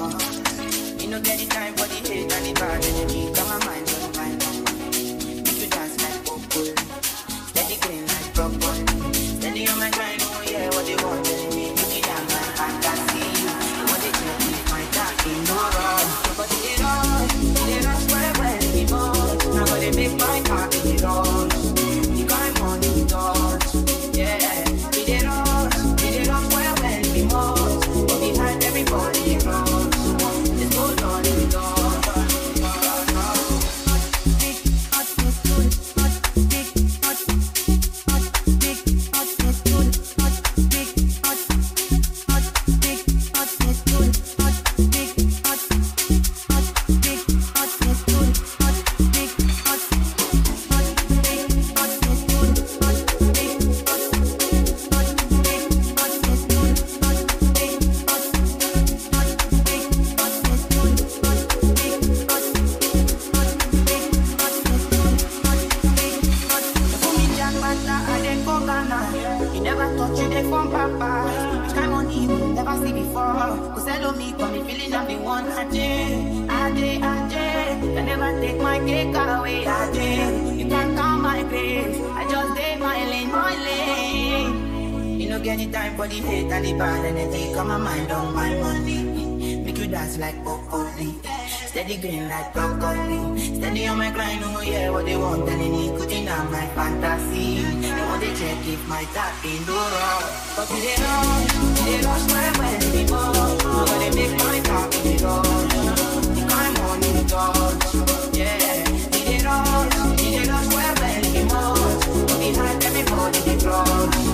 You know, get it time, but look anytime for the hate and the bad energy. Come my mind on my money. Make you dance like broccoli. Steady green like broccoli. Steady on my grind, oh yeah, what they want telling me. Good enough, my fantasy. They want to check if my tapping do wrong. But they don't, they lost my mind anymore. So they make my tapping do wrong. The kind money do it all. don't, they lost my mind anymore. So they hide they blow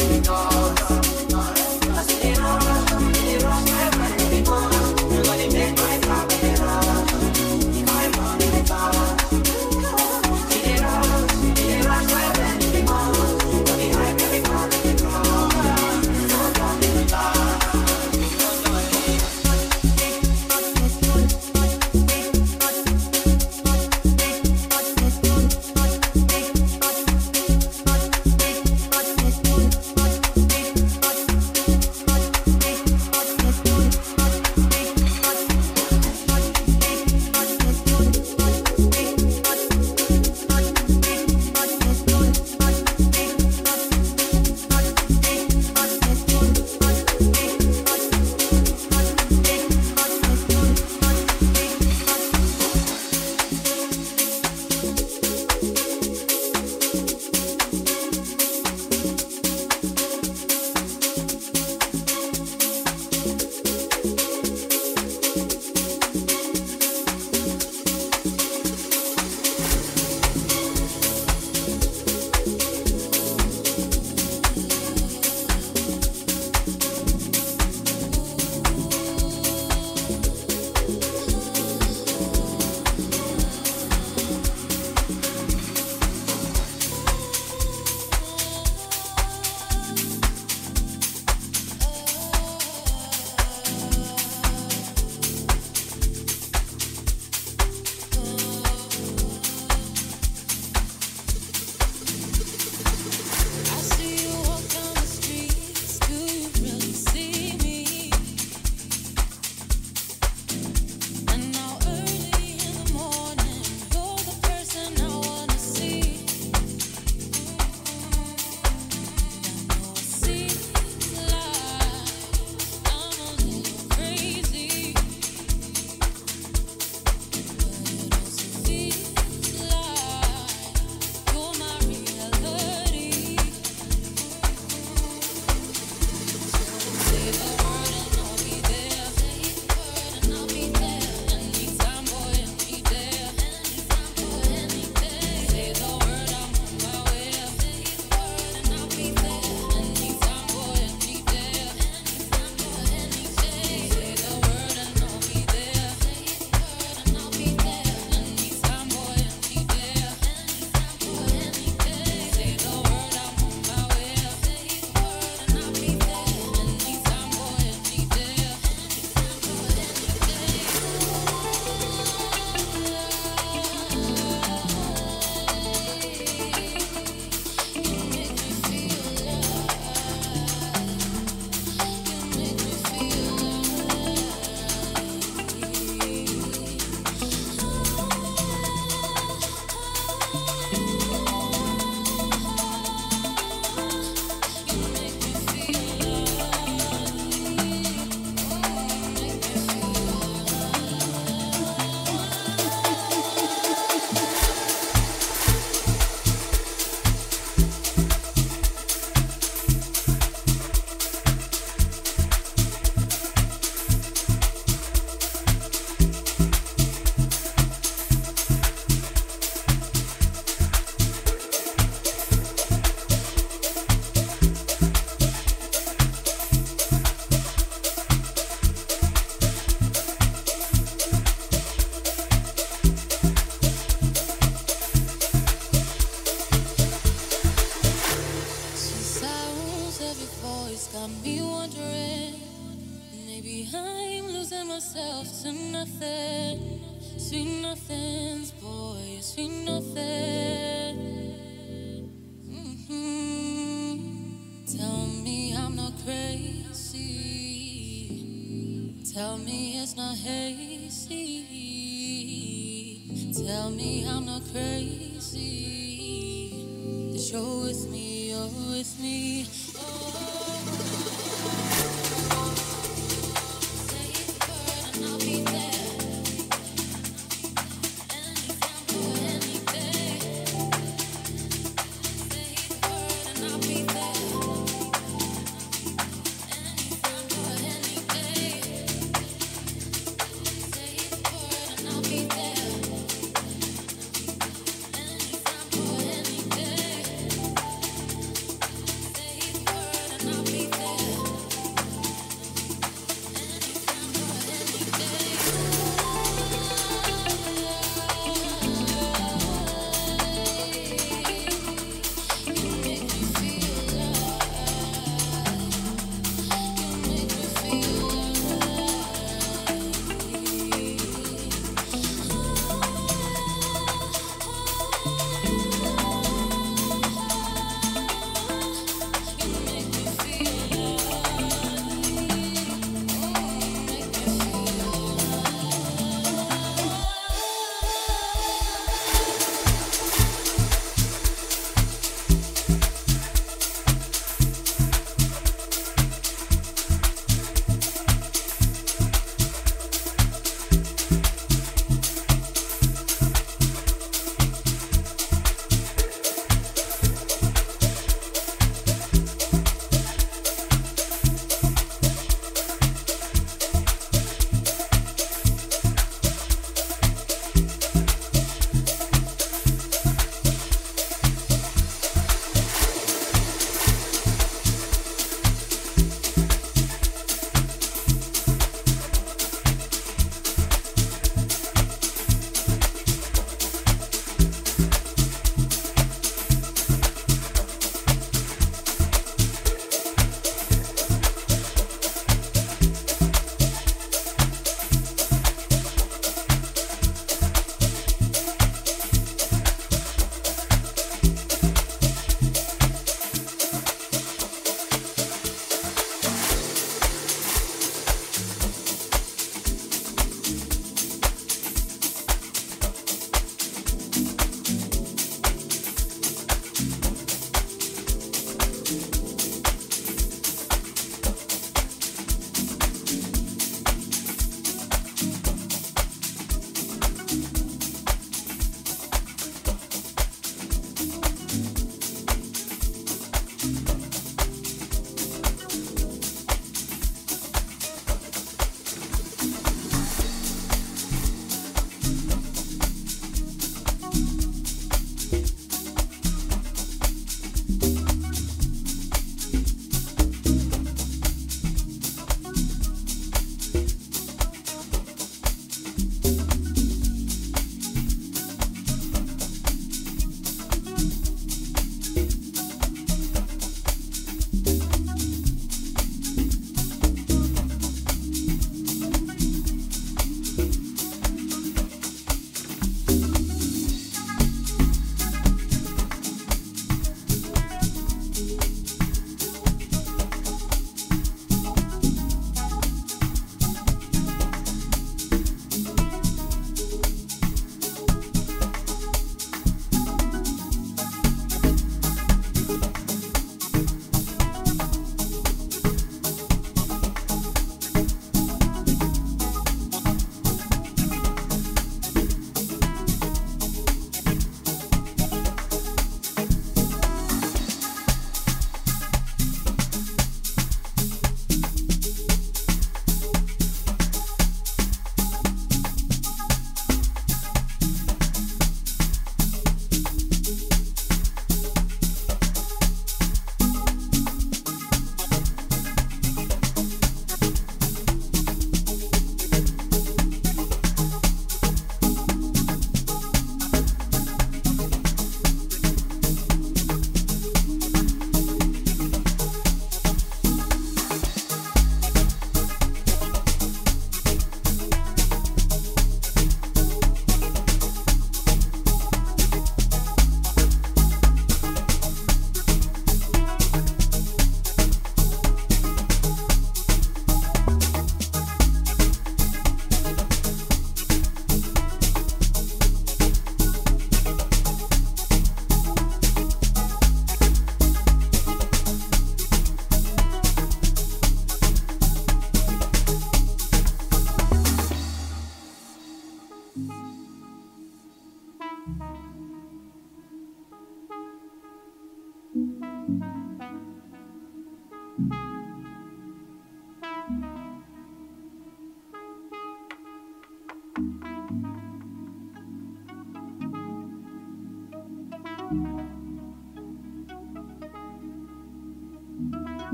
on because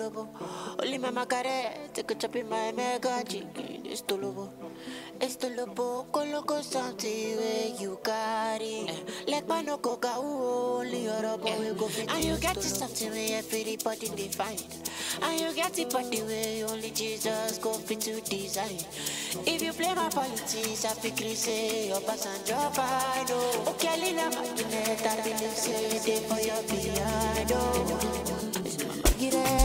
lobo. Only my macarette could chop in my mega chicken Esto lobo. Esto lobo Coloco something where you got it Like my no coca Only your rubber will go fit And you get to something where everybody define And you get it the way only Jesus go fit to design. If you play my politics I feel say your pass and your pride Oh, okay, Lina Magnet I believe say they for your behind Oh, it's my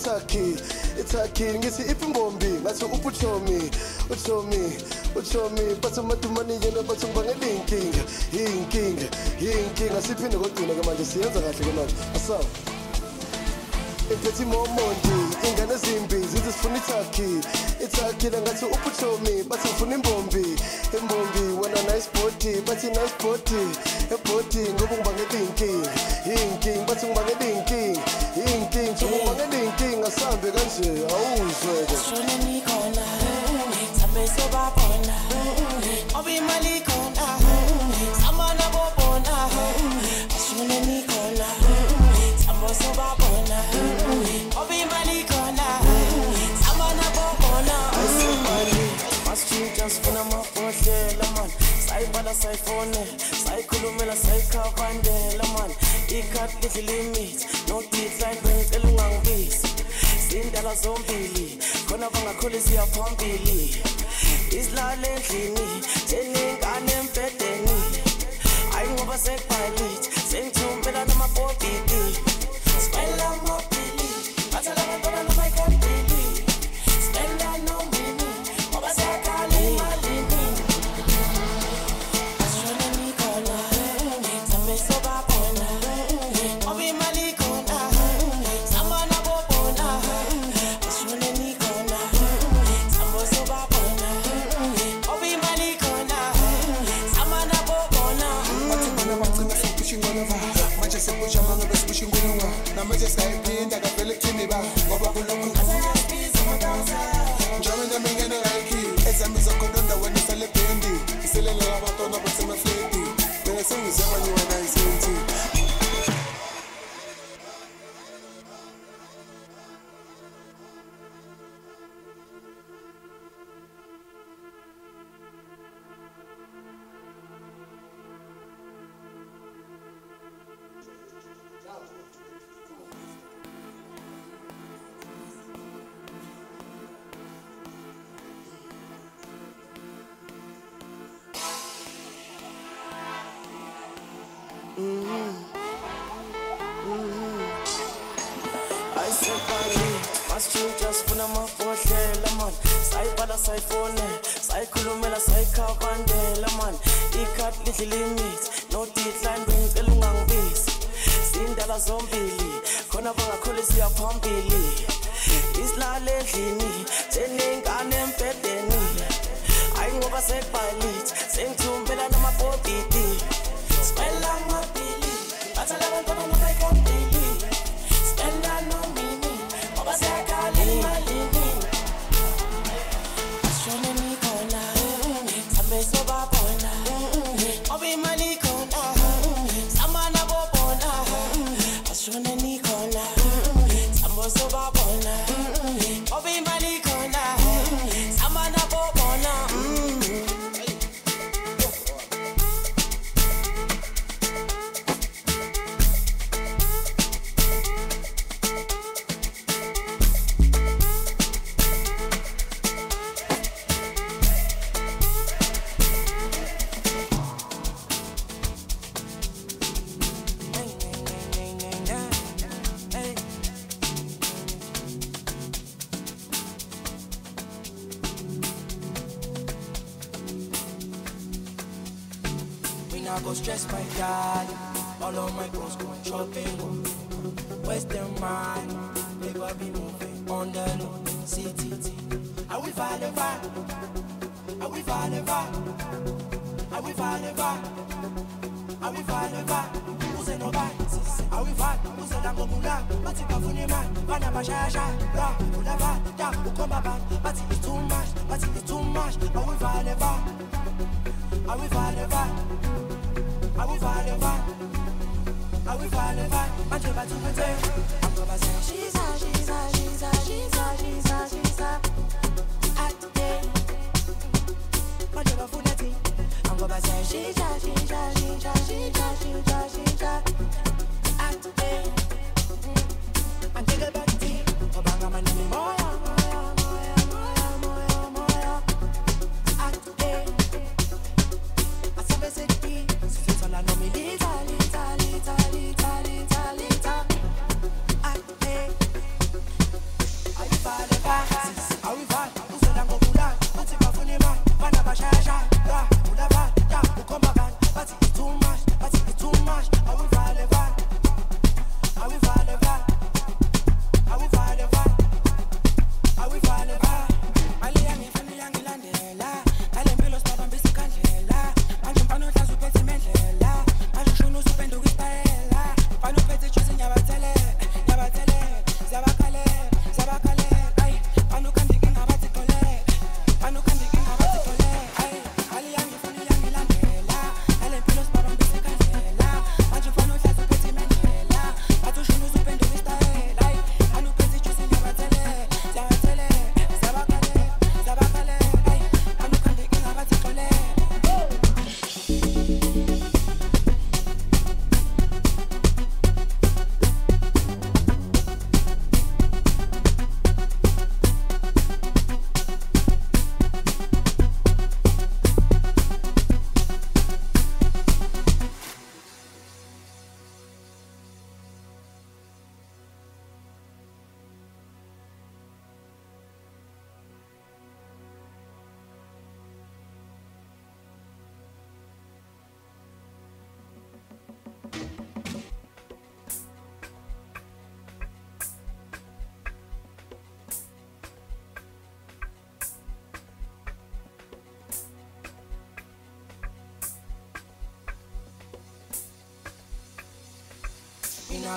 ithakhi ithakhi ngithi iphi imbombi ngathi upuchomi uchomi uchomi bathi umadumane yena bathi ngibangela iy'nkinga yiy'nkinga yiy'nkinga siphinde kogcina-ke manje siyenza kahle-ke manje. Asawa iphethi momondi ingane ezimbi zithi sifuna ithakhi ithakhi langathi upuchomi bathi ngifuna imbombi imbombi wena nice body bathi nice body. Ebhodi ngoba ngibangela iy'nkinga iy'nkinga bathi ngibangela iy'nkinga iy'nkingathi ngibangela iy'nkinga oh, sambe kanje awuzweke sobabona ngoba imali khona samana bobona shona nikhona sambo sobabona man sayibala sayifone sayikhulumela sayikhavandela man ikhadi lidla limit nodidline bengicela ungangibizi sindala zombili khona bangakhulisa iyaphambili isilala endlini senengane embhedeni. Hayi ngoba sekubhalithi sengithumbela namabhobidi sibela sayifone. Sayikhulumela sayikhavandela man. Ikhadi lidla limit nodidline bengicela ungangibizi. Sindala zombili khona bangakhulisa iyaphambili isilala endlini senengane embhedeni. Hayi ngoba sekubhalithi sengithumbela Vibe? Are we find a vibe? Are we find a vibe? Who's in no vibe? Are we vibe? Who's in a gomula? But if I funny man, man, I'm a shy shy. Ra, ula vibe, da, ukoma it's too much, but it's too much. We find a vibe? Are we find a vibe? Are we find a vibe? Man, you. I'm gonna say she's a, she's a, she's a, she's a, she's a, she's a. my driver say, she she she she she she gonna I know me, these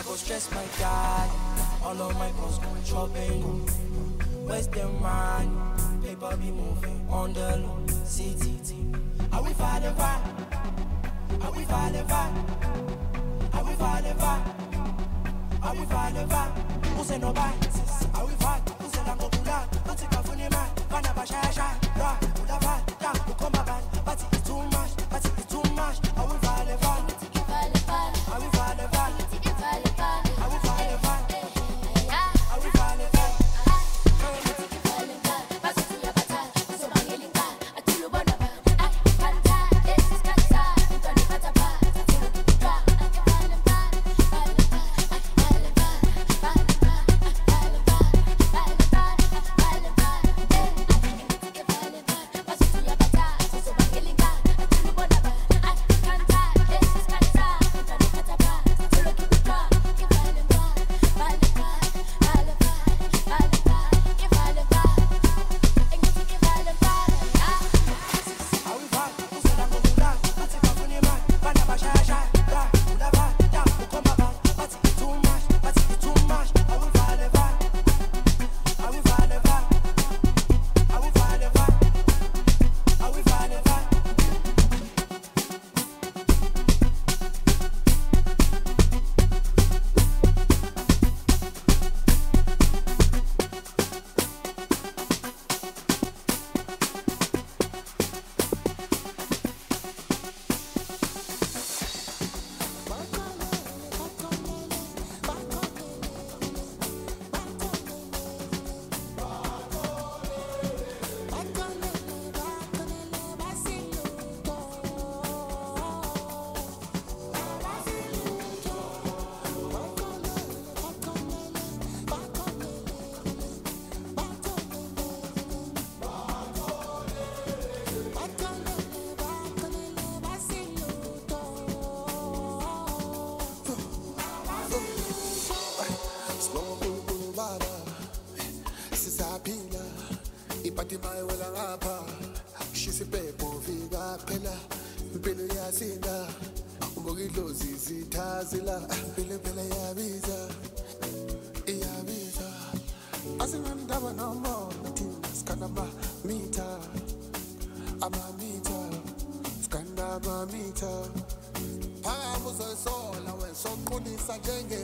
go stress my dad. All of my bros go shopping. Where's the man? Paper be moving on the low. CTT. Are we falling far? Are we falling far? Are we falling far? Are we falling far? Who say no buy? Are we fall? Who say going to Don't take a funny man. Bana ba shy shy. Ra, uda fall. Down, you come back. Soqinisa